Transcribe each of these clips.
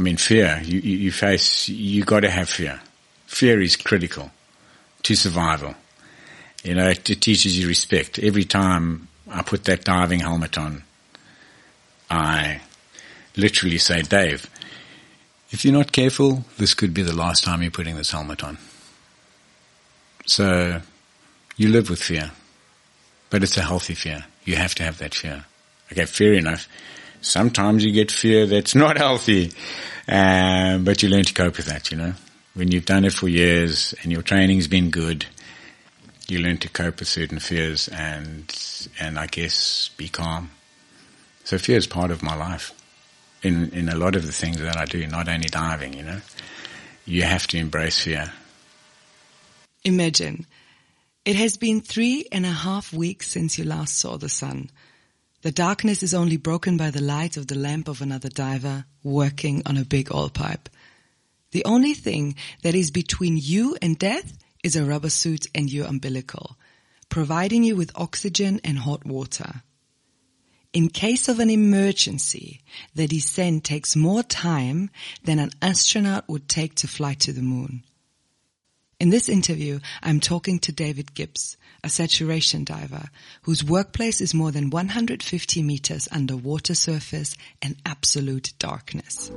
I mean, fear. You, you, face. You got to have fear. Fear is critical to survival. You know, it, it teaches you respect. Every time I put that diving helmet on, I literally say, Dave, if you're not careful, this could be the last time you're putting this helmet on. So you live with fear, but it's a healthy fear. You have to have that fear. Okay, fair enough. Sometimes you get fear that's not healthy, um, but you learn to cope with that, you know. When you've done it for years and your training's been good, you learn to cope with certain fears and, and I guess be calm. So fear is part of my life in, in a lot of the things that I do, not only diving, you know. You have to embrace fear. Imagine. It has been three and a half weeks since you last saw the sun. The darkness is only broken by the light of the lamp of another diver working on a big oil pipe. The only thing that is between you and death is a rubber suit and your umbilical, providing you with oxygen and hot water. In case of an emergency, the descent takes more time than an astronaut would take to fly to the moon. In this interview, I'm talking to David Gibbs, a saturation diver whose workplace is more than 150 meters under water surface and absolute darkness.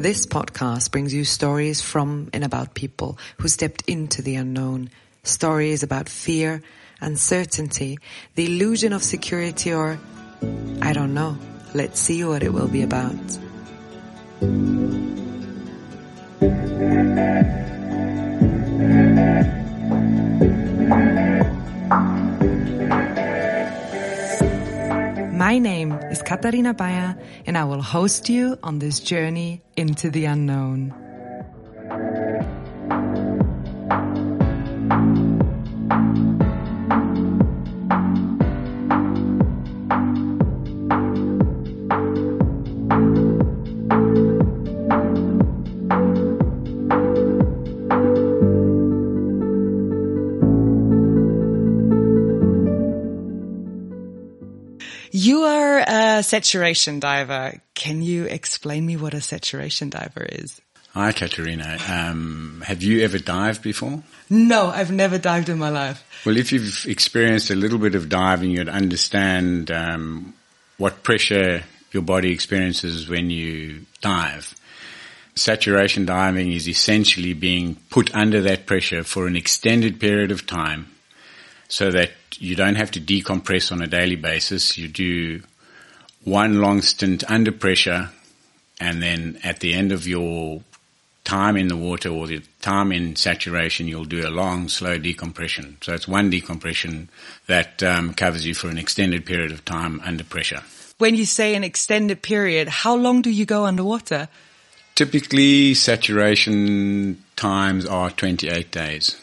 This podcast brings you stories from and about people who stepped into the unknown. Stories about fear, uncertainty, the illusion of security or, I don't know. Let's see what it will be about. My name is Katarina Bayer and I will host you on this journey into the unknown. You are a saturation diver. Can you explain me what a saturation diver is? Hi, Katerina. Um, have you ever dived before? No, I've never dived in my life. Well, if you've experienced a little bit of diving, you'd understand um, what pressure your body experiences when you dive. Saturation diving is essentially being put under that pressure for an extended period of time so that you don't have to decompress on a daily basis. You do one long stint under pressure and then at the end of your time in the water or the time in saturation, you'll do a long, slow decompression. So it's one decompression that um, covers you for an extended period of time under pressure. When you say an extended period, how long do you go underwater? Typically, saturation times are 28 days.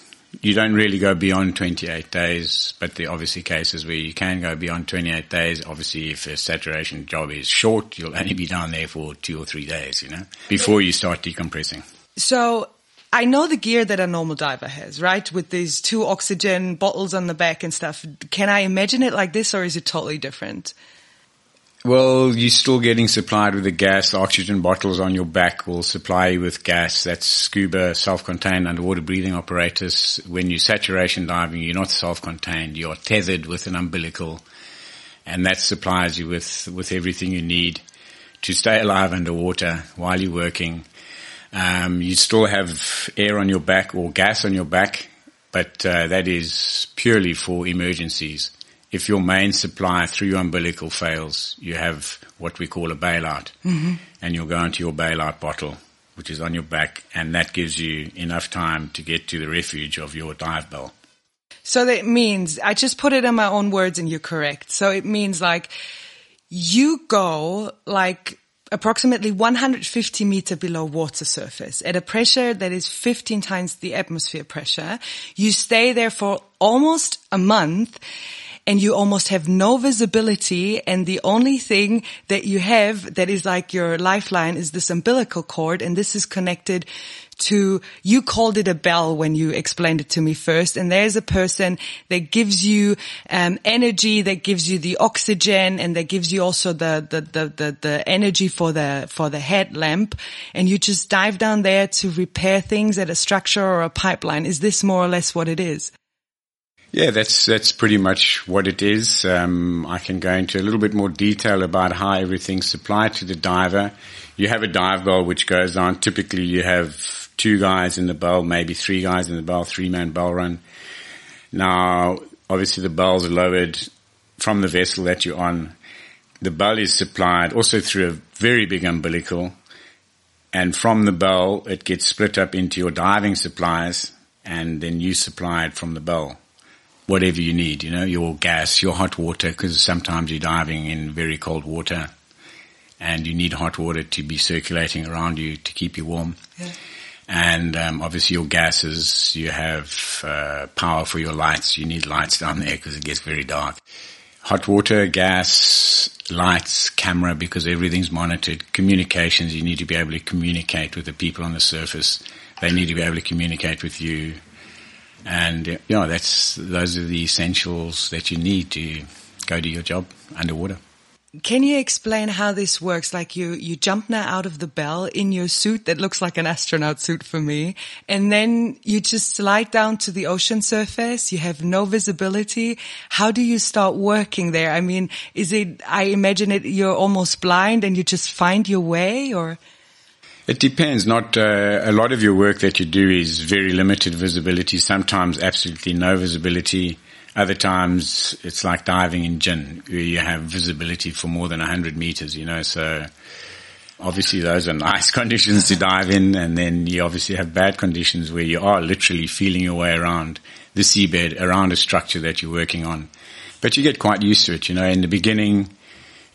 You don't really go beyond 28 days, but there are obviously cases where you can go beyond 28 days. Obviously, if a saturation job is short, you'll only be down there for two or three days, you know, before you start decompressing. So I know the gear that a normal diver has, right? With these two oxygen bottles on the back and stuff. Can I imagine it like this or is it totally different? Well, you're still getting supplied with the gas. Oxygen bottles on your back will supply you with gas. That's scuba self-contained underwater breathing apparatus. When you're saturation diving, you're not self-contained. You're tethered with an umbilical and that supplies you with, with everything you need to stay alive underwater while you're working. Um, you still have air on your back or gas on your back, but uh, that is purely for emergencies if your main supply through your umbilical fails, you have what we call a bailout. Mm-hmm. And you'll go into your bailout bottle, which is on your back, and that gives you enough time to get to the refuge of your dive bell. So that means, I just put it in my own words and you're correct. So it means like, you go like approximately 150 meter below water surface at a pressure that is 15 times the atmosphere pressure. You stay there for almost a month and you almost have no visibility and the only thing that you have that is like your lifeline is this umbilical cord and this is connected to, you called it a bell when you explained it to me first. And there's a person that gives you, um, energy, that gives you the oxygen and that gives you also the, the, the, the, the energy for the, for the headlamp. And you just dive down there to repair things at a structure or a pipeline. Is this more or less what it is? Yeah, that's that's pretty much what it is. Um, I can go into a little bit more detail about how everything's supplied to the diver. You have a dive bell which goes on. Typically, you have two guys in the bell, maybe three guys in the bell, three man bell run. Now, obviously, the bell's lowered from the vessel that you're on. The bell is supplied also through a very big umbilical, and from the bell, it gets split up into your diving supplies, and then you supply it from the bell whatever you need, you know, your gas, your hot water, because sometimes you're diving in very cold water and you need hot water to be circulating around you to keep you warm. Yeah. And um, obviously your gases, you have uh, power for your lights. You need lights down there because it gets very dark. Hot water, gas, lights, camera, because everything's monitored. Communications, you need to be able to communicate with the people on the surface. They need to be able to communicate with you and uh, you know, that's those are the essentials that you need to go to your job underwater. Can you explain how this works? Like you, you jump now out of the bell in your suit that looks like an astronaut suit for me. And then you just slide down to the ocean surface. You have no visibility. How do you start working there? I mean, is it, I imagine it, you're almost blind and you just find your way or? It depends. Not uh, a lot of your work that you do is very limited visibility. Sometimes absolutely no visibility. Other times it's like diving in gin, where you have visibility for more than hundred meters. You know, so obviously those are nice conditions to dive in, and then you obviously have bad conditions where you are literally feeling your way around the seabed, around a structure that you're working on. But you get quite used to it. You know, in the beginning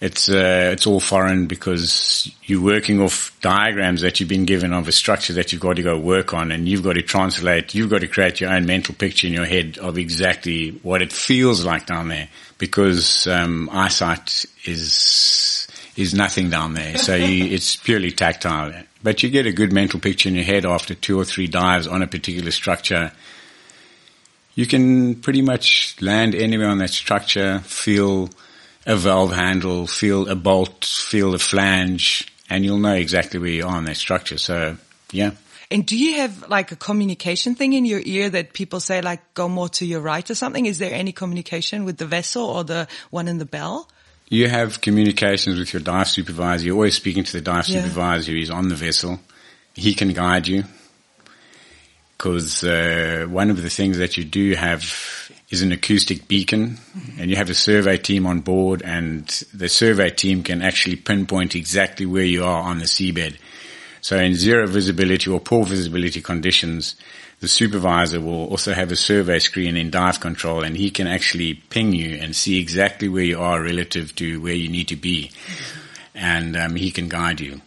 it's uh, it's all foreign because you're working off diagrams that you've been given of a structure that you've got to go work on, and you've got to translate. You've got to create your own mental picture in your head of exactly what it feels like down there, because um, eyesight is is nothing down there. So you, it's purely tactile. But you get a good mental picture in your head after two or three dives on a particular structure. You can pretty much land anywhere on that structure, feel a valve handle, feel a bolt, feel a flange, and you'll know exactly where you are in that structure. So, yeah. And do you have like a communication thing in your ear that people say like go more to your right or something? Is there any communication with the vessel or the one in the bell? You have communications with your dive supervisor. You're always speaking to the dive yeah. supervisor who is on the vessel. He can guide you because uh, one of the things that you do have is an acoustic beacon and you have a survey team on board and the survey team can actually pinpoint exactly where you are on the seabed. So in zero visibility or poor visibility conditions, the supervisor will also have a survey screen in dive control and he can actually ping you and see exactly where you are relative to where you need to be. And um, he can guide you.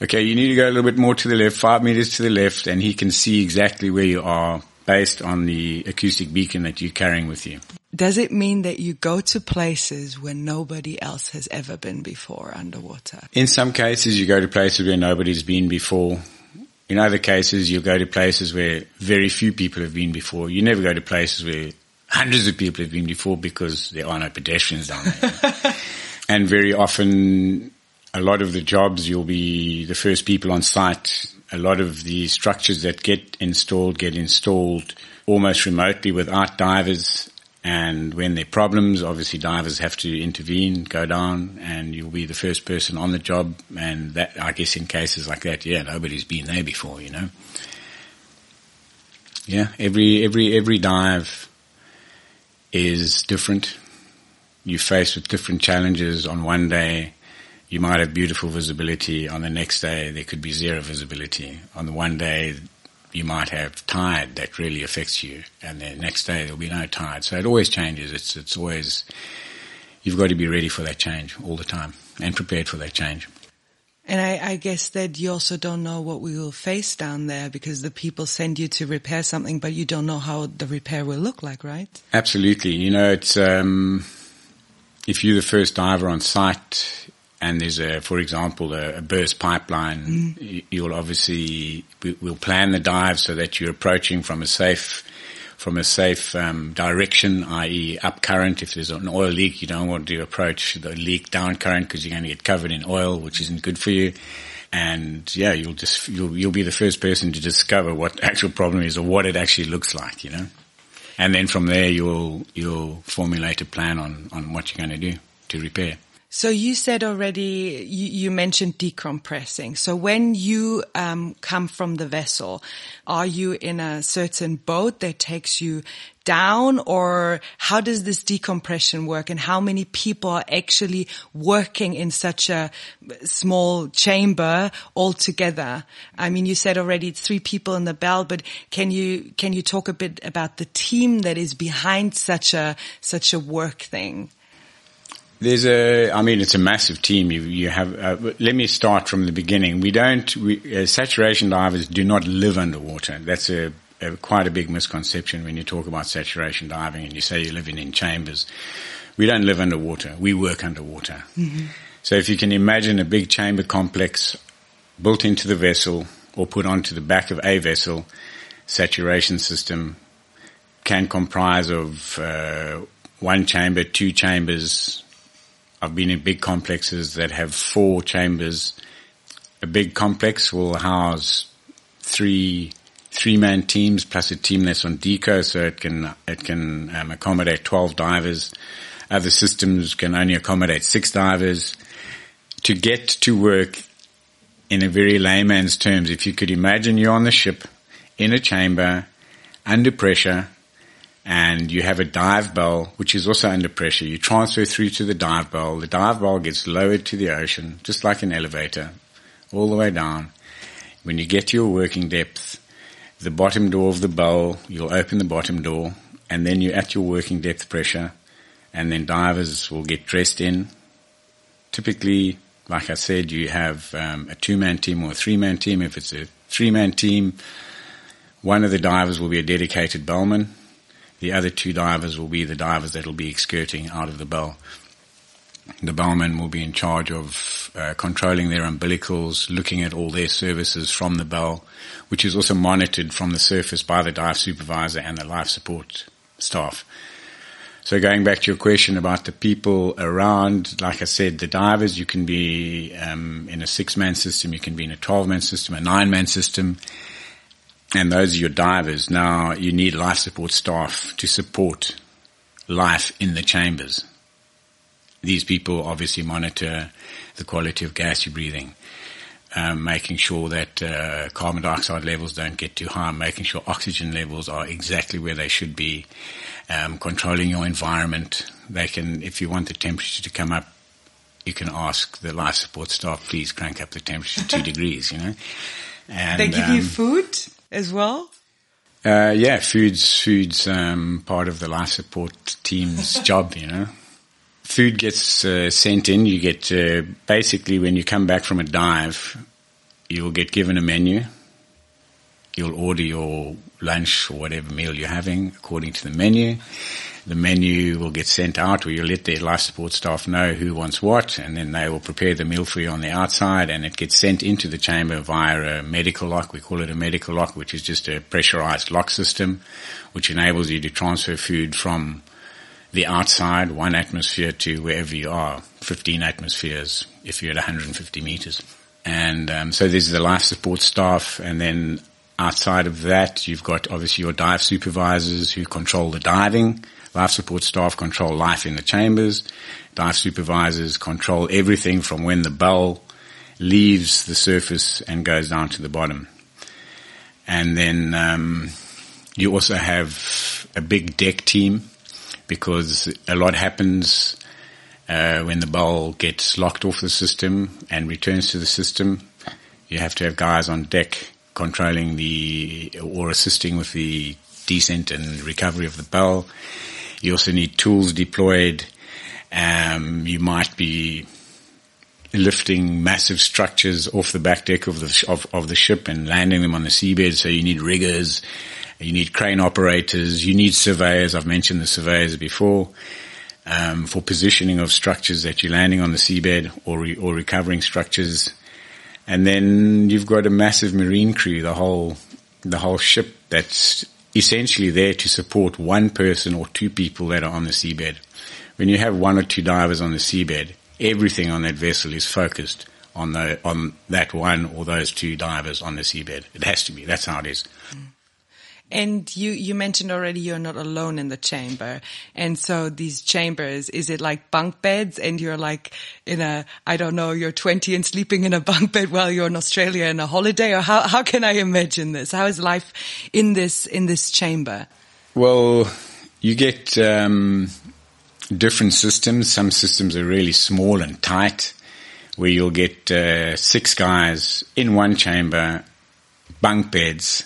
Okay, you need to go a little bit more to the left, five meters to the left, and he can see exactly where you are based on the acoustic beacon that you're carrying with you. Does it mean that you go to places where nobody else has ever been before underwater? In some cases, you go to places where nobody's been before. In other cases, you go to places where very few people have been before. You never go to places where hundreds of people have been before because there are no pedestrians down there. and very often, a lot of the jobs, you'll be the first people on site a lot of the structures that get installed get installed almost remotely without divers. And when there are problems, obviously divers have to intervene, go down, and you'll be the first person on the job. And that, I guess in cases like that, yeah, nobody's been there before, you know. Yeah, every, every, every dive is different. You're faced with different challenges on one day you might have beautiful visibility. On the next day, there could be zero visibility. On the one day, you might have tide that really affects you, and the next day there'll be no tide. So it always changes. It's it's always you've got to be ready for that change all the time and prepared for that change. And I, I, guess that you also don't know what we will face down there because the people send you to repair something, but you don't know how the repair will look like, right? Absolutely. You know, it's um, if you're the first diver on site, and there's a, for example, a, a burst pipeline, mm. you'll obviously, we, will plan the dive so that you're approaching from a safe, from a safe um, direction, i.e. up current. If there's an oil leak, you don't want to approach the leak down current because you're going to get covered in oil, which isn't good for you. And yeah, you'll just, you'll, you'll be the first person to discover what the actual problem is or what it actually looks like, you know? And then from there, you'll, you'll formulate a plan on, on what you're going to do to repair. So you said already, you, you mentioned decompressing. So when you um, come from the vessel, are you in a certain boat that takes you down or how does this decompression work and how many people are actually working in such a small chamber all together? I mean, you said already it's three people in the bell, but can you, can you talk a bit about the team that is behind such a, such a work thing? There's a, I mean, it's a massive team. You, you have, uh, let me start from the beginning. We don't, we, uh, saturation divers do not live underwater. That's a, a, quite a big misconception when you talk about saturation diving and you say you're living in chambers. We don't live underwater. We work underwater. Mm-hmm. So if you can imagine a big chamber complex built into the vessel or put onto the back of a vessel, saturation system can comprise of, uh, one chamber, two chambers, I've been in big complexes that have four chambers. A big complex will house three three man teams plus a team that's on deco, so it can it can um, accommodate twelve divers. Other systems can only accommodate six divers. To get to work in a very layman's terms, if you could imagine you're on the ship in a chamber under pressure and you have a dive bell, which is also under pressure. You transfer through to the dive bell. The dive bell gets lowered to the ocean, just like an elevator, all the way down. When you get to your working depth, the bottom door of the bell, you'll open the bottom door, and then you're at your working depth pressure, and then divers will get dressed in. Typically, like I said, you have um, a two-man team or a three-man team. If it's a three-man team, one of the divers will be a dedicated bellman, the other two divers will be the divers that will be skirting out of the bell. The bellman will be in charge of uh, controlling their umbilicals, looking at all their services from the bell, which is also monitored from the surface by the dive supervisor and the life support staff. So going back to your question about the people around, like I said, the divers, you can be um, in a six-man system, you can be in a 12-man system, a nine-man system and those are your divers. Now you need life support staff to support life in the chambers. These people obviously monitor the quality of gas you're breathing, um, making sure that uh, carbon dioxide levels don't get too high, making sure oxygen levels are exactly where they should be, um, controlling your environment. They can, if you want the temperature to come up, you can ask the life support staff, please crank up the temperature two degrees, you know. And, they give um, you food? As well? Uh, yeah, food's food's um, part of the life support team's job. You know, food gets uh, sent in. You get uh, basically when you come back from a dive, you'll get given a menu. You'll order your lunch or whatever meal you're having according to the menu the menu will get sent out or you let the life support staff know who wants what and then they will prepare the meal for you on the outside and it gets sent into the chamber via a medical lock. We call it a medical lock, which is just a pressurized lock system, which enables you to transfer food from the outside, one atmosphere to wherever you are, 15 atmospheres if you're at 150 meters. And um, so there's the life support staff and then outside of that, you've got obviously your dive supervisors who control the diving Life support staff control life in the chambers. Dive supervisors control everything from when the bell leaves the surface and goes down to the bottom. And then um, you also have a big deck team because a lot happens uh, when the bell gets locked off the system and returns to the system. You have to have guys on deck controlling the or assisting with the descent and recovery of the bell. You also need tools deployed. Um, you might be lifting massive structures off the back deck of the of, of the ship and landing them on the seabed. So you need riggers, you need crane operators, you need surveyors. I've mentioned the surveyors before. um, for positioning of structures that you're landing on the seabed or re- or recovering structures, and then you've got a massive marine crew, the whole the whole ship that's essentially there to support one person or two people that are on the seabed. When you have one or two divers on the seabed, everything on that vessel is focused on the on that one or those two divers on the seabed. It has to be. That's how it is. Mm. And you, you mentioned already you're not alone in the chamber. And so these chambers, is it like bunk beds and you're like in a, I don't know, you're 20 and sleeping in a bunk bed while you're in Australia in a holiday? Or how, how can I imagine this? How is life in this, in this chamber? Well, you get, um, different systems. Some systems are really small and tight where you'll get, uh, six guys in one chamber, bunk beds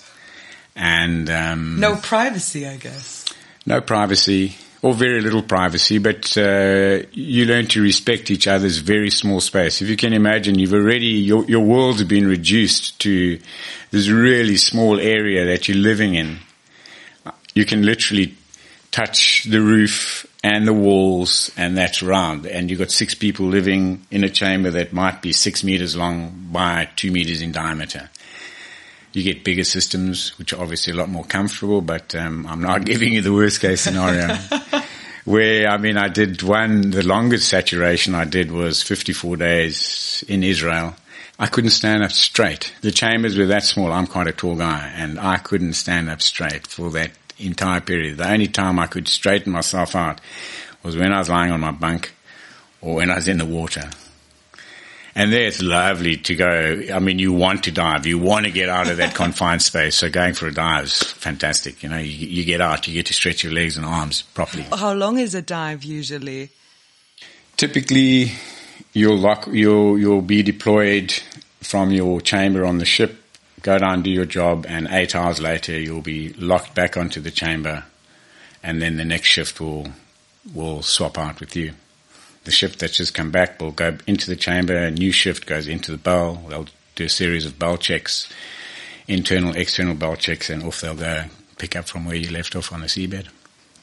and um, no privacy, I guess. No privacy, or very little privacy, but uh, you learn to respect each other's very small space. If you can imagine, you've already your your world's been reduced to this really small area that you're living in. You can literally touch the roof and the walls, and that's round. And you've got six people living in a chamber that might be six meters long by two meters in diameter. You get bigger systems, which are obviously a lot more comfortable, but um, I'm not giving you the worst case scenario. Where, I mean, I did one, the longest saturation I did was 54 days in Israel. I couldn't stand up straight. The chambers were that small. I'm quite a tall guy and I couldn't stand up straight for that entire period. The only time I could straighten myself out was when I was lying on my bunk or when I was in the water. And there it's lovely to go. I mean, you want to dive. You want to get out of that confined space. So going for a dive is fantastic. You know, you, you get out, you get to stretch your legs and arms properly. How long is a dive usually? Typically, you'll lock, you'll, you'll be deployed from your chamber on the ship, go down, do your job, and eight hours later you'll be locked back onto the chamber, and then the next shift will, will swap out with you the shift that's just come back will go into the chamber, a new shift goes into the bell, they'll do a series of bell checks, internal, external bell checks, and off they'll go pick up from where you left off on the seabed.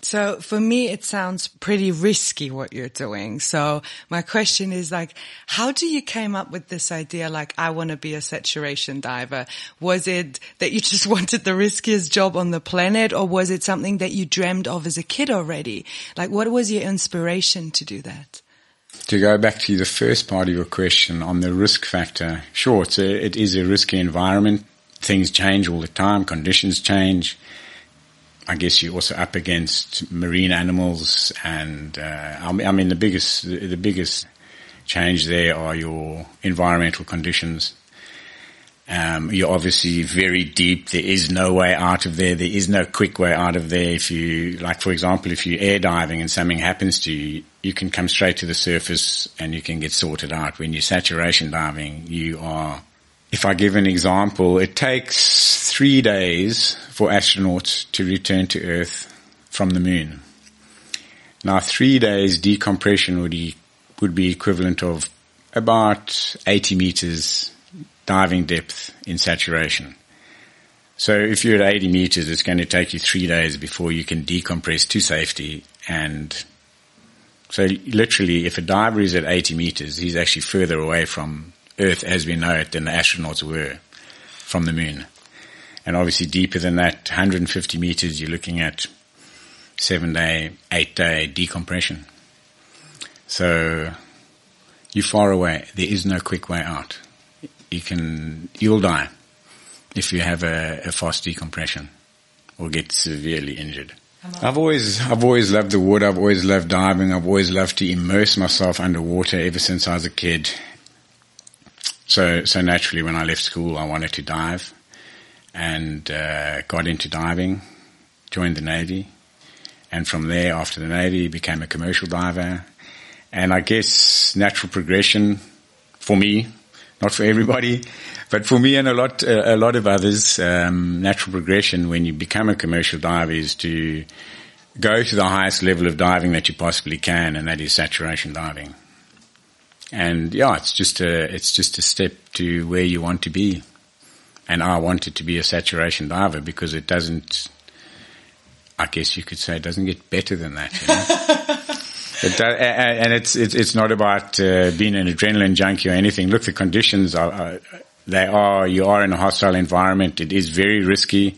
So for me, it sounds pretty risky what you're doing. So my question is like, how do you came up with this idea? Like, I want to be a saturation diver. Was it that you just wanted the riskiest job on the planet or was it something that you dreamed of as a kid already? Like, what was your inspiration to do that? To go back to the first part of your question on the risk factor, sure, it's a, it is a risky environment. Things change all the time, conditions change. I guess you're also up against marine animals, and uh, I mean the biggest the biggest change there are your environmental conditions. Um, you're obviously very deep. There is no way out of there. There is no quick way out of there. If you, like, for example, if you're air diving and something happens to you, you can come straight to the surface and you can get sorted out. When you're saturation diving, you are, if I give an example, it takes three days for astronauts to return to Earth from the moon. Now, three days decompression would be, would be equivalent of about 80 meters diving depth in saturation. So if you're at 80 meters, it's going to take you three days before you can decompress to safety. And so literally, if a diver is at 80 meters, he's actually further away from Earth as we know it than the astronauts were from the moon. And obviously deeper than that, 150 meters, you're looking at seven day, eight day decompression. So you're far away. There is no quick way out you can you'll die if you have a, a fast decompression or get severely injured. I've always I've always loved the water. I've always loved diving. I've always loved to immerse myself underwater ever since I was a kid. So so naturally, when I left school, I wanted to dive, and uh, got into diving. Joined the navy, and from there, after the navy, became a commercial diver. And I guess natural progression for me not for everybody, but for me and a lot, a lot of others, um, natural progression when you become a commercial diver is to go to the highest level of diving that you possibly can, and that is saturation diving. And yeah, it's just a, it's just a step to where you want to be. And I wanted to be a saturation diver because it doesn't, I guess you could say it doesn't get better than that. You know? It, and it's, it's, not about uh, being an adrenaline junkie or anything. Look, the conditions are, are, they are, you are in a hostile environment. It is very risky,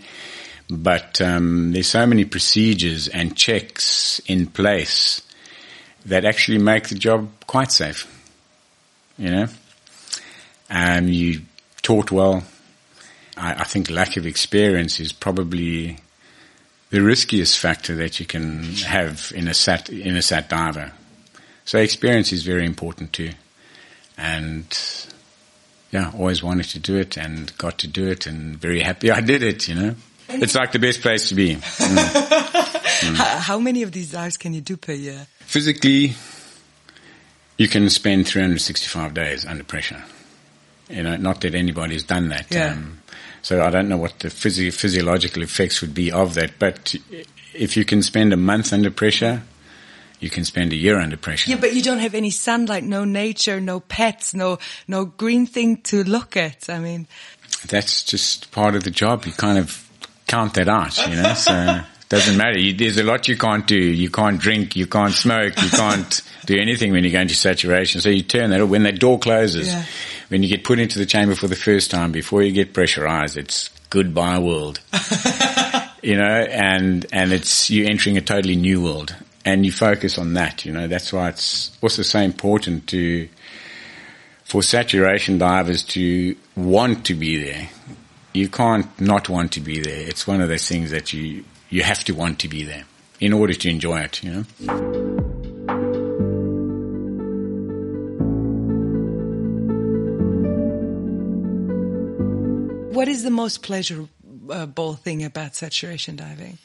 but um, there's so many procedures and checks in place that actually make the job quite safe. You know, and you taught well. I, I think lack of experience is probably the riskiest factor that you can have in a sat in a sat diver. So experience is very important too, and yeah, always wanted to do it and got to do it, and very happy I did it. You know, it's like the best place to be. Mm. mm. How many of these dives can you do per year? Physically, you can spend 365 days under pressure. You know, not that anybody's done that. Yeah. Um, so I don't know what the physio- physiological effects would be of that. But if you can spend a month under pressure, you can spend a year under pressure. Yeah, but you don't have any sunlight, no nature, no pets, no no green thing to look at. I mean, that's just part of the job. You kind of count that out, you know. So it doesn't matter. You, there's a lot you can't do. You can't drink. You can't smoke. You can't do anything when you go into saturation. So you turn that when that door closes. Yeah. When you get put into the chamber for the first time, before you get pressurized, it's goodbye world. you know, and and it's you entering a totally new world, and you focus on that. You know, that's why it's also so important to for saturation divers to want to be there. You can't not want to be there. It's one of those things that you you have to want to be there in order to enjoy it, you know. What is the most pleasurable thing about saturation diving?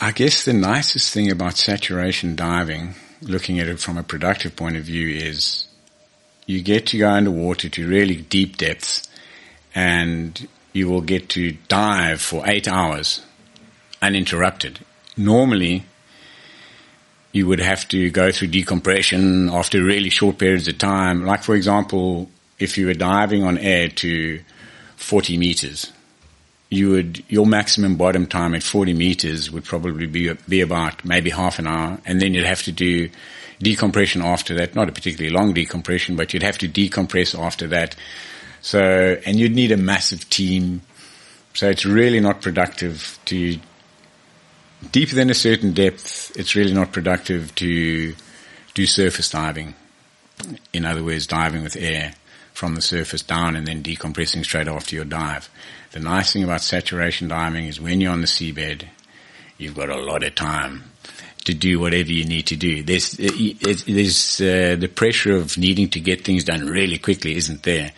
I guess the nicest thing about saturation diving, looking at it from a productive point of view, is you get to go underwater to really deep depths and you will get to dive for eight hours uninterrupted. Normally, you would have to go through decompression after really short periods of time. Like, for example, if you were diving on air to 40 meters, you would, your maximum bottom time at 40 meters would probably be, be about maybe half an hour. And then you'd have to do decompression after that. Not a particularly long decompression, but you'd have to decompress after that. So, and you'd need a massive team. So it's really not productive to deeper than a certain depth, it's really not productive to do surface diving. In other words, diving with air from the surface down and then decompressing straight after your dive. The nice thing about saturation diving is when you're on the seabed, you've got a lot of time to do whatever you need to do. There's, there's uh, the pressure of needing to get things done really quickly isn't there,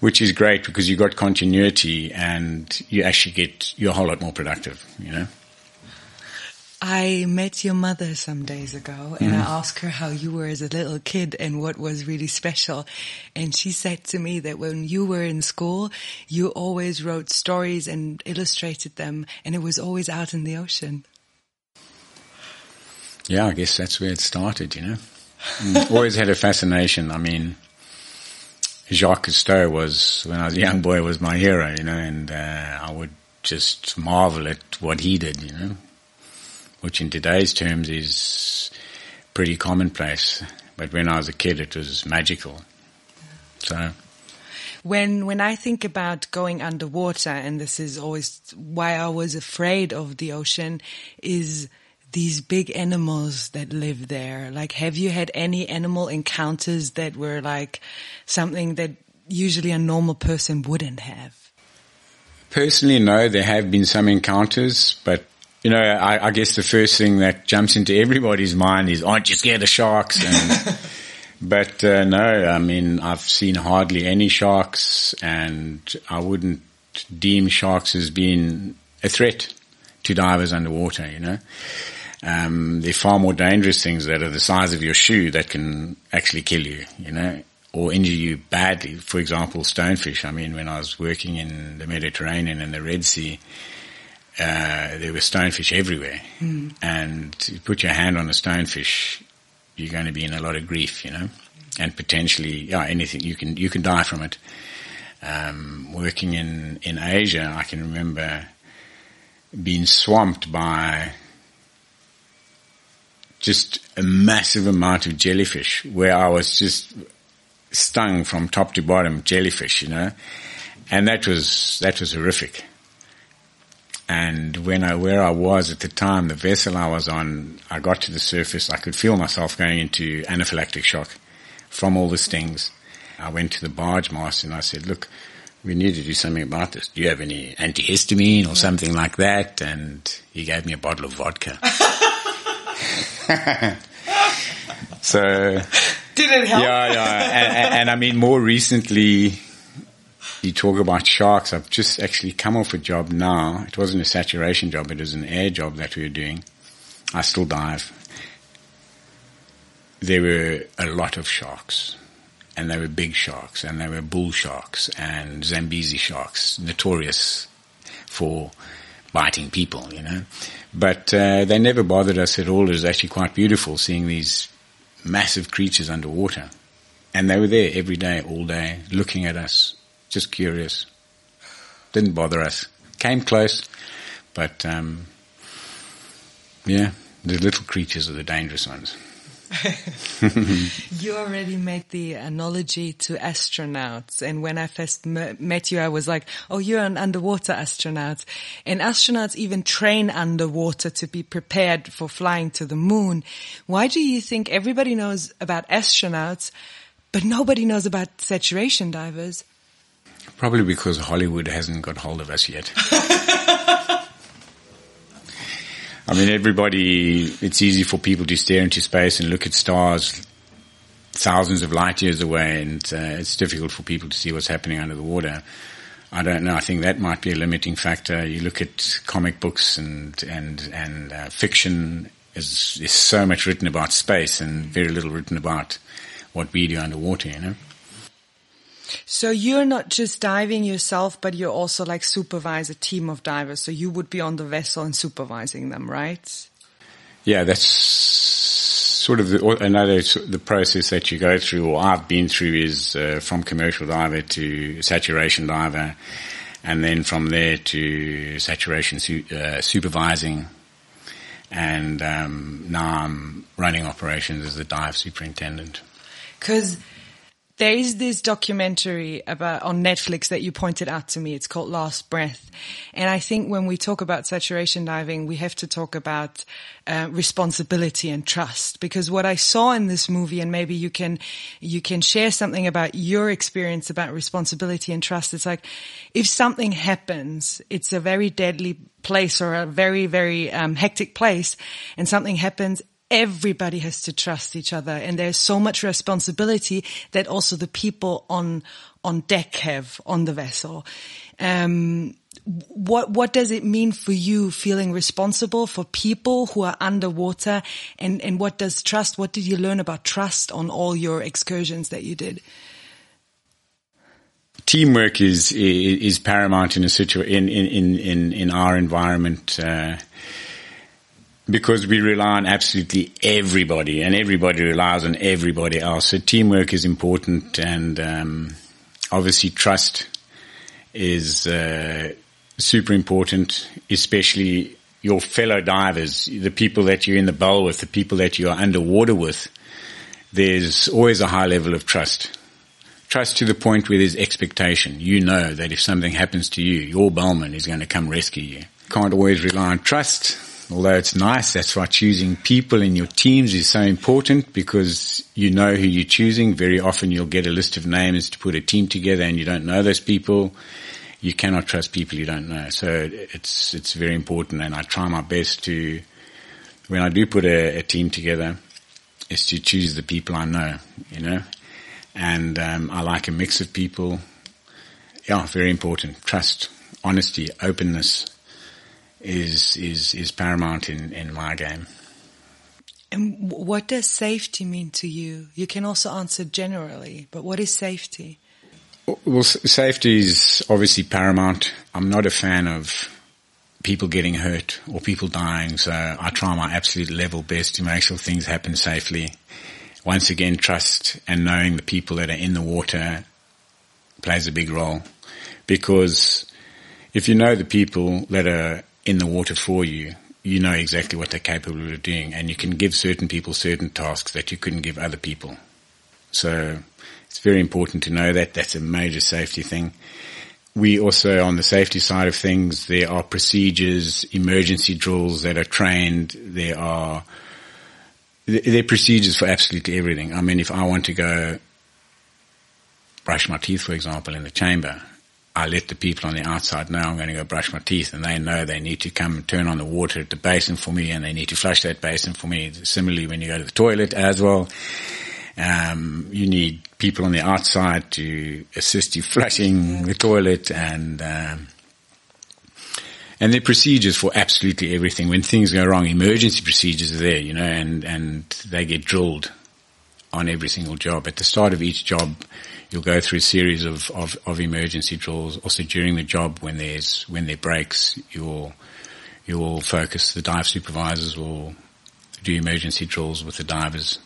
which is great because you've got continuity and you actually get, you're a whole lot more productive, you know? I met your mother some days ago and mm. I asked her how you were as a little kid and what was really special. And she said to me that when you were in school, you always wrote stories and illustrated them and it was always out in the ocean. Yeah, I guess that's where it started, you know. Mm. always had a fascination. I mean, Jacques Cousteau was, when I was a young boy, was my hero, you know, and uh, I would just marvel at what he did, you know which in today's terms is pretty commonplace. But when I was a kid, it was magical. So. When when I think about going underwater, and this is always why I was afraid of the ocean, is these big animals that live there. Like, have you had any animal encounters that were like something that usually a normal person wouldn't have? Personally, no. There have been some encounters, but you know, I, I, guess the first thing that jumps into everybody's mind is, aren't you scared of sharks? And, but uh, no, I mean, I've seen hardly any sharks, and I wouldn't deem sharks as being a threat to divers underwater. You know, um, they're far more dangerous things that are the size of your shoe that can actually kill you. You know. Or injure you badly. For example, stonefish. I mean, when I was working in the Mediterranean and the Red Sea, uh, there were stonefish everywhere. Mm. And you put your hand on a stonefish, you're going to be in a lot of grief, you know, and potentially, yeah, anything you can you can die from it. Um, working in in Asia, I can remember being swamped by just a massive amount of jellyfish where I was just stung from top to bottom jellyfish, you know, and that was that was horrific. And when I where I was at the time, the vessel I was on, I got to the surface, I could feel myself going into anaphylactic shock from all the stings. I went to the barge master and I said, "Look, we need to do something about this. Do you have any antihistamine or yeah. something like that?" And he gave me a bottle of vodka. so did it help? Yeah, yeah. And, and, and, I mean, more recently, you talk about sharks. I've just actually come off a job now. It wasn't a saturation job. It was an air job that we were doing. I still dive. There were a lot of sharks. And they were big sharks. And they were bull sharks and Zambezi sharks, notorious for biting people, you know. But uh, they never bothered us at all. It was actually quite beautiful seeing these massive creatures underwater. And they were there every day, all day, looking at us, just curious. Didn't bother us. Came close, but um, yeah, the little creatures are the dangerous ones. you already made the analogy to astronauts. And when I first met you, I was like, oh, you're an underwater astronaut. And astronauts even train underwater to be prepared for flying to the moon. Why do you think everybody knows about astronauts, but nobody knows about saturation divers? Probably because Hollywood hasn't got hold of us yet. I mean, everybody, it's easy for people to stare into space and look at stars thousands of light years away, and uh, it's difficult for people to see what's happening under the water. I don't know. I think that might be a limiting factor. You look at comic books and and and uh, fiction. Is, is so much written about space and very little written about what we do underwater. You know. So you're not just diving yourself, but you're also like supervise a team of divers. So you would be on the vessel and supervising them, right? Yeah, that's sort of the, another the process that you go through, or I've been through, is uh, from commercial diver to saturation diver, and then from there to saturation su- uh, supervising, and um, now I'm running operations as the dive superintendent. Because there is this documentary about on Netflix that you pointed out to me. It's called Last Breath, and I think when we talk about saturation diving, we have to talk about uh, responsibility and trust. Because what I saw in this movie, and maybe you can you can share something about your experience about responsibility and trust. It's like if something happens, it's a very deadly place or a very very um, hectic place, and something happens, everybody has to trust each other and there's so much responsibility that also the people on on deck have on the vessel. Um, what what does it mean for you feeling responsible for people who are underwater and and what does trust what did you learn about trust on all your excursions that you did? Teamwork is is, paramount in a situ in in in in our environment uh, because we rely on absolutely everybody and everybody relies on everybody else. So teamwork is important and um, obviously trust is uh, super important, especially your fellow divers, the people that you're in the bell with, the people that you are underwater with. There's always a high level of trust. Trust to the point where there's expectation. You know that if something happens to you, your bellman is going to come rescue you. Can't always rely on trust although it's nice, that's why choosing people in your teams is so important because you know who you're choosing. Very often you'll get a list of names to put a team together and you don't know those people. You cannot trust people you don't know. So it's, it's very important and I try my best to, when I do put a, a team together, is to choose the people I know, you know, and um, I like a mix of people. Yeah, very important. Trust, honesty, openness, is is is paramount in in my game. And what does safety mean to you? You can also answer generally, but what is safety? Well, safety is obviously paramount. I'm not a fan of people getting hurt or people dying, so I try my absolute level best to make sure things happen safely. Once again, trust and knowing the people that are in the water plays a big role because if you know the people that are in the water for you, you know exactly what they're capable of doing, and you can give certain people certain tasks that you couldn't give other people. So it's very important to know that. That's a major safety thing. We also, on the safety side of things, there are procedures, emergency drills that are trained. There are there are procedures for absolutely everything. I mean, if I want to go brush my teeth, for example, in the chamber, I let the people on the outside know I'm going to go brush my teeth and they know they need to come and turn on the water at the basin for me and they need to flush that basin for me. Similarly, when you go to the toilet as well, um, you need people on the outside to assist you flushing the toilet and, um, and there are procedures for absolutely everything. When things go wrong, emergency procedures are there, you know, and, and they get drilled on every single job. At the start of each job, you'll go through a series of, of, of emergency drills. Also during the job, when there's, when there breaks, you'll, you'll focus, the dive supervisors will do emergency drills with the divers.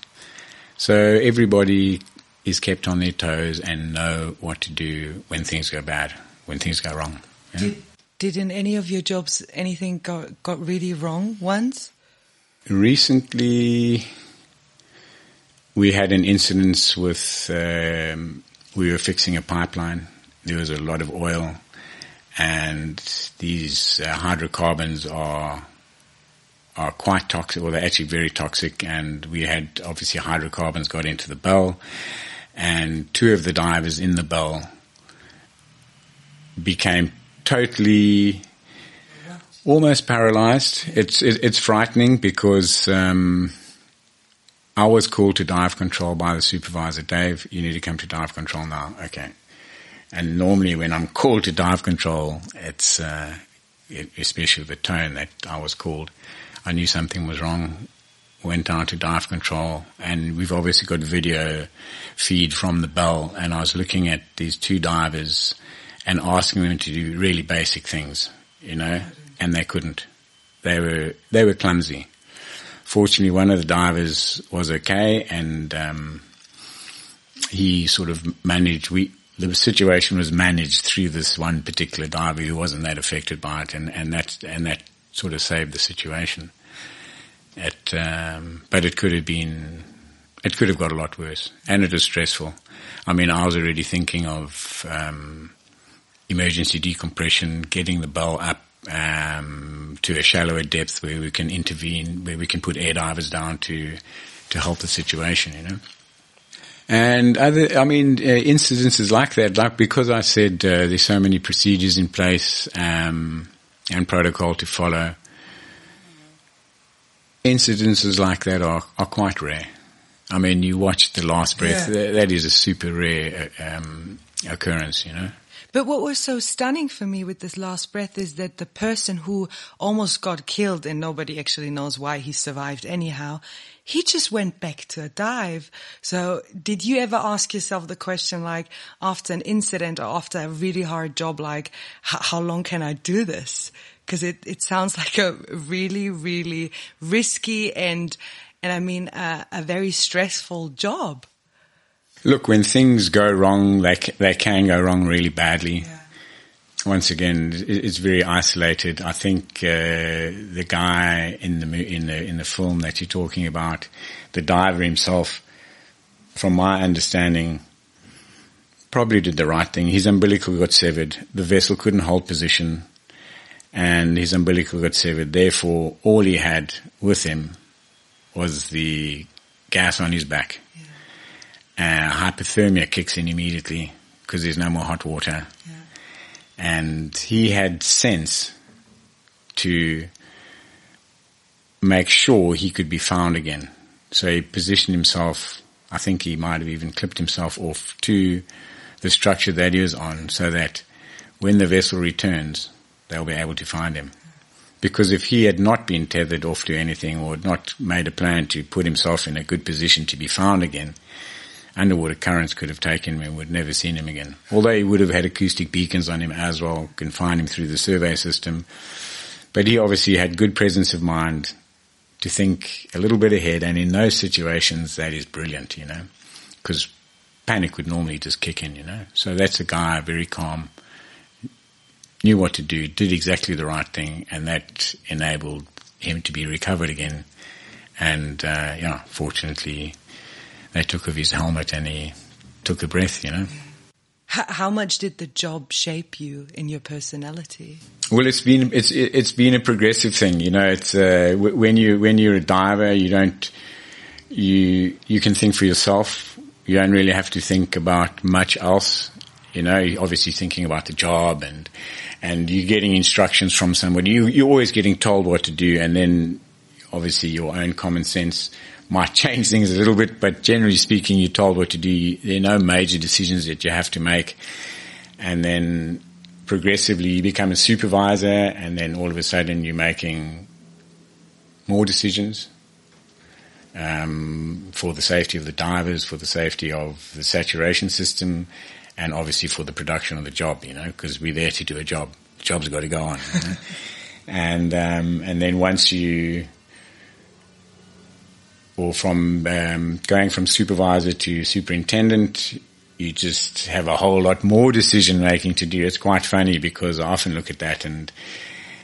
So everybody is kept on their toes and know what to do when things go bad, when things go wrong. Yeah? Did, did in any of your jobs anything got, got really wrong once? Recently, we had an incident with um, we were fixing a pipeline. There was a lot of oil, and these uh, hydrocarbons are are quite toxic, or they're actually very toxic. And we had obviously hydrocarbons got into the bell, and two of the divers in the bell became totally almost paralyzed. It's it, it's frightening because. Um, I was called to dive control by the supervisor, Dave, you need to come to dive control now. Okay. And normally when I'm called to dive control, it's, uh, especially the tone that I was called, I knew something was wrong, went down to dive control, and we've obviously got video feed from the bell, and I was looking at these two divers and asking them to do really basic things, you know, and they couldn't. They were, they were clumsy fortunately, one of the divers was okay, and um, he sort of managed. We the situation was managed through this one particular diver who wasn't that affected by it, and and that and that sort of saved the situation. It, um, but it could have been, it could have got a lot worse, and it was stressful. I mean, I was already thinking of um, emergency decompression, getting the bell up um, to a shallower depth where we can intervene, where we can put air divers down to to help the situation, you know. And other, I mean, uh, incidences like that, like because I said uh, there's so many procedures in place um, and protocol to follow. Incidences like that are, are quite rare. I mean, you watch the last breath; yeah. that, that is a super rare uh, um, occurrence, you know. But what was so stunning for me with this last breath is that the person who almost got killed and nobody actually knows why he survived anyhow, he just went back to a dive. So did you ever ask yourself the question like after an incident or after a really hard job, like how long can I do this? Cause it, it sounds like a really, really risky and, and I mean, a, a very stressful job. Look, when things go wrong, they they can go wrong really badly. Yeah. Once again, it's very isolated. I think uh, the guy in the in the in the film that you're talking about, the diver himself, from my understanding, probably did the right thing. His umbilical got severed. The vessel couldn't hold position, and his umbilical got severed. Therefore, all he had with him was the gas on his back uh, hypothermia kicks in immediately because there's no more hot water. Yeah. And he had sense to make sure he could be found again. So he positioned himself, I think he might have even clipped himself off to the structure that he was on so that when the vessel returns, they'll be able to find him. Because if he had not been tethered off to anything or had not made a plan to put himself in a good position to be found again, underwater currents could have taken him and would never seen him again. Although he would have had acoustic beacons on him as well, can find him through the survey system. But he obviously had good presence of mind to think a little bit ahead, and in those situations, that is brilliant, you know, because panic would normally just kick in, you know. So that's a guy, very calm, knew what to do, did exactly the right thing, and that enabled him to be recovered again. And uh, yeah, fortunately, they took off his helmet and he took a breath. You know. How much did the job shape you in your personality? Well, it's been it's it's been a progressive thing. You know, it's uh, when you when you're a diver, you don't you you can think for yourself. You don't really have to think about much else. You know, you're obviously thinking about the job and and you're getting instructions from somebody. You you're always getting told what to do, and then obviously your own common sense might change things a little bit, but generally speaking, you're told what to do. There are no major decisions that you have to make. And then progressively you become a supervisor and then all of a sudden you're making more decisions um, for the safety of the divers, for the safety of the saturation system, and obviously for the production of the job, you know, because we're there to do a job. The job's got to go on. You know? and um, and then once you or from um, going from supervisor to superintendent, you just have a whole lot more decision making to do. It's quite funny because I often look at that and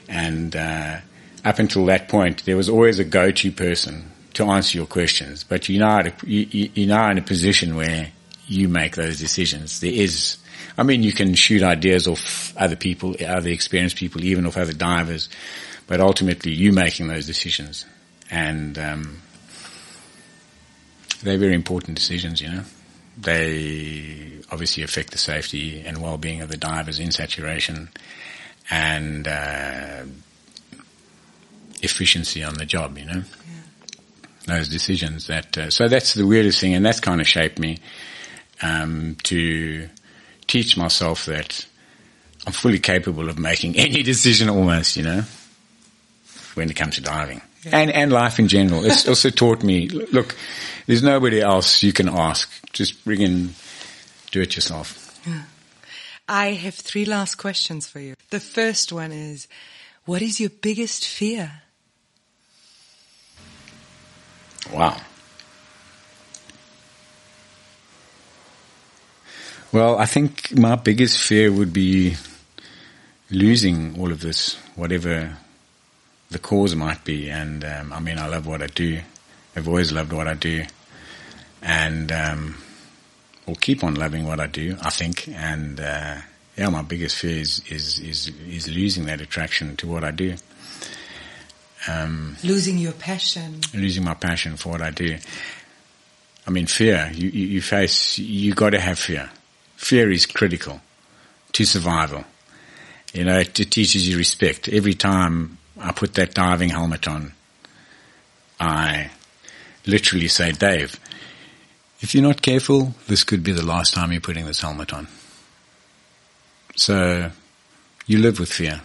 and uh, up until that point, there was always a go-to person to answer your questions. But you're now, you, you're now in a position where you make those decisions. There is, I mean, you can shoot ideas off other people, other experienced people, even off other divers, but ultimately you making those decisions. And um, they're very important decisions, you know. They obviously affect the safety and well-being of the divers in saturation and uh, efficiency on the job, you know. Yeah. Those decisions that, uh, so that's the weirdest thing and that's kind of shaped me um, to teach myself that I'm fully capable of making any decision almost, you know, when it comes to diving. Yeah. And, and life in general. It's also taught me, look, there's nobody else you can ask. Just bring in, do it yourself. Yeah. I have three last questions for you. The first one is, what is your biggest fear? Wow. Well, I think my biggest fear would be losing all of this, whatever the cause might be. And um, I mean, I love what I do. I've always loved what I do and um, will keep on loving what I do. I think, and uh, yeah, my biggest fear is, is is is losing that attraction to what I do. Um, losing your passion. Losing my passion for what I do. I mean, fear. You you, you face. You got to have fear. Fear is critical to survival. You know, it, it teaches you respect. Every time I put that diving helmet on, I literally say, Dave, if you're not careful, this could be the last time you're putting this helmet on. So you live with fear,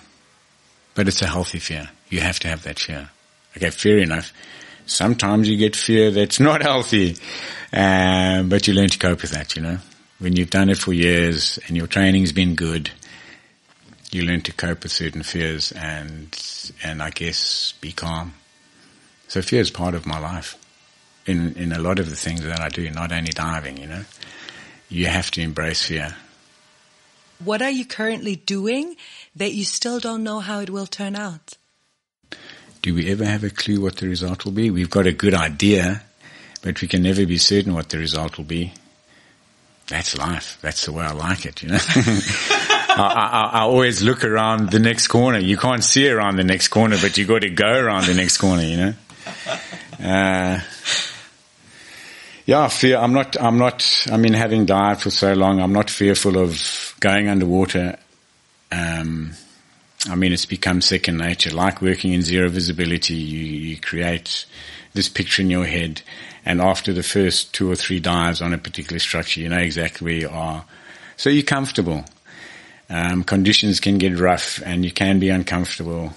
but it's a healthy fear. You have to have that fear. Okay, fair enough. Sometimes you get fear that's not healthy, um, but you learn to cope with that, you know. When you've done it for years and your training's been good, you learn to cope with certain fears and, and I guess be calm. So fear is part of my life in, in a lot of the things that I do, not only diving, you know. You have to embrace fear. What are you currently doing that you still don't know how it will turn out? Do we ever have a clue what the result will be? We've got a good idea, but we can never be certain what the result will be. That's life. That's the way I like it, you know. I, I, I, always look around the next corner. You can't see around the next corner, but you got to go around the next corner, you know. Uh, yeah, fear. I'm not. I'm not. I mean, having dived for so long, I'm not fearful of going underwater. Um, I mean, it's become second nature. Like working in zero visibility, you, you create this picture in your head, and after the first two or three dives on a particular structure, you know exactly where you are. So you're comfortable. Um, conditions can get rough, and you can be uncomfortable.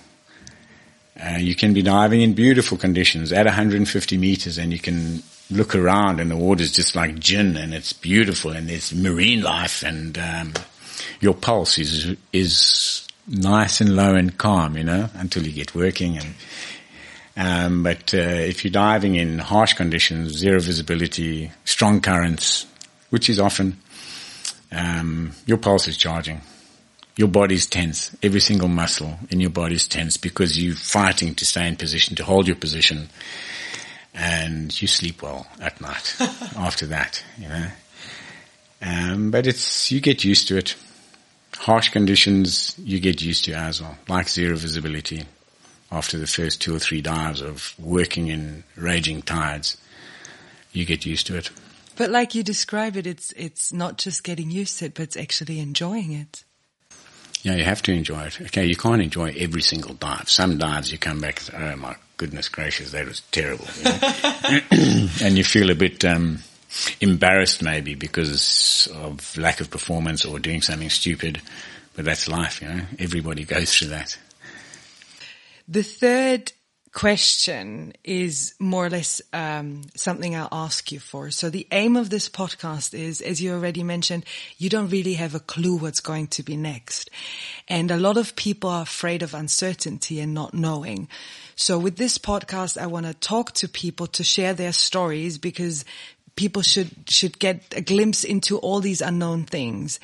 Uh, you can be diving in beautiful conditions at 150 meters, and you can look around and the water's just like gin and it's beautiful and there's marine life and um, your pulse is is nice and low and calm, you know, until you get working and um, but uh, if you're diving in harsh conditions, zero visibility, strong currents, which is often, um, your pulse is charging. your body's tense. Every single muscle in your body's tense because you're fighting to stay in position, to hold your position. And you sleep well at night after that, you know. Um, but it's, you get used to it. Harsh conditions, you get used to as well, like zero visibility after the first two or three dives of working in raging tides. You get used to it. But like you describe it, it's, it's not just getting used to it, but it's actually enjoying it. Yeah, you have to enjoy it. Okay, you can't enjoy every single dive. Some dives you come back, oh my goodness gracious, that was terrible. You know? and you feel a bit, um, embarrassed maybe because of lack of performance or doing something stupid. But that's life, you know. Everybody goes through that. The third question is more or less um, something I'll ask you for. So the aim of this podcast is, as you already mentioned, you don't really have a clue what's going to be next, and a lot of people are afraid of uncertainty and not knowing. So with this podcast, I want to talk to people to share their stories because people should should get a glimpse into all these unknown things.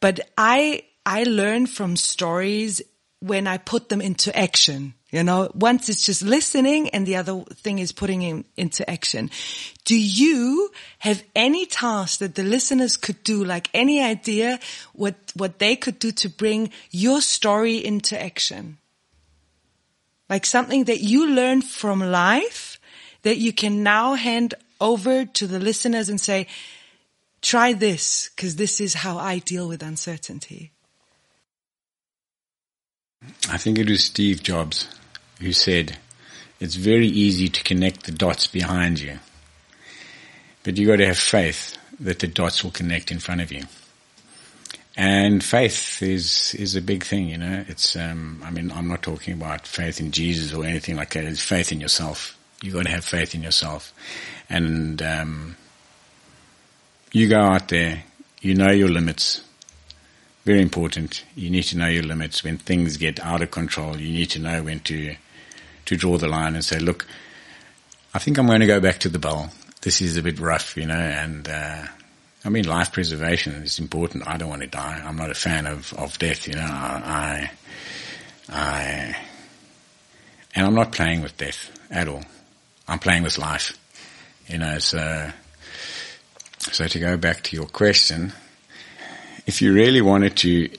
But I I learn from stories when I put them into action. You know, once it's just listening and the other thing is putting it into action. Do you have any task that the listeners could do, like any idea what, what they could do to bring your story into action? Like something that you learned from life that you can now hand over to the listeners and say, try this because this is how I deal with uncertainty. I think it was Steve Jobs who said, it's very easy to connect the dots behind you, but you got to have faith that the dots will connect in front of you. And faith is is a big thing, you know. It's um, I mean, I'm not talking about faith in Jesus or anything like that. It's faith in yourself. You got to have faith in yourself, and um, you go out there. You know your limits. Very important. You need to know your limits. When things get out of control, you need to know when to to draw the line and say, "Look, I think I'm going to go back to the bell. This is a bit rough, you know." And uh, I mean, life preservation is important. I don't want to die. I'm not a fan of of death, you know. I, I, and I'm not playing with death at all. I'm playing with life, you know. So, so to go back to your question if you really wanted to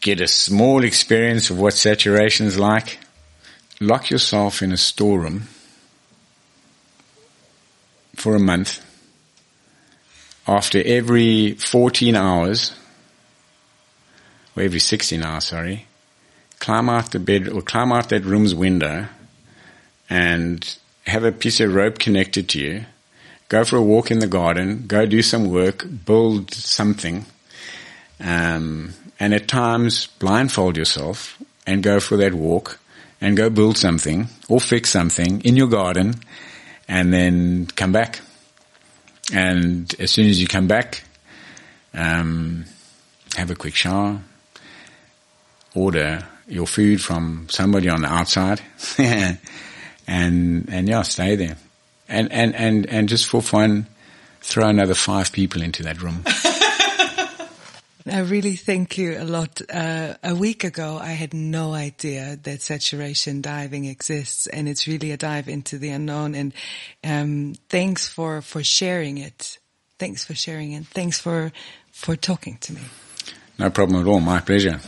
get a small experience of what saturation is like, lock yourself in a storeroom for a month. After every 14 hours, or every 16 hours, sorry, climb out the bed or climb out that room's window and have a piece of rope connected to you. Go for a walk in the garden, go do some work, build something, um, and at times blindfold yourself and go for that walk and go build something or fix something in your garden and then come back. And as soon as you come back, um, have a quick shower, order your food from somebody on the outside, and and yeah, stay there, and and and and just for fun, throw another five people into that room. I really thank you a lot. Uh, a week ago, I had no idea that saturation diving exists, and it's really a dive into the unknown. And um, thanks for for sharing it. Thanks for sharing it. Thanks for for talking to me. No problem at all. My pleasure.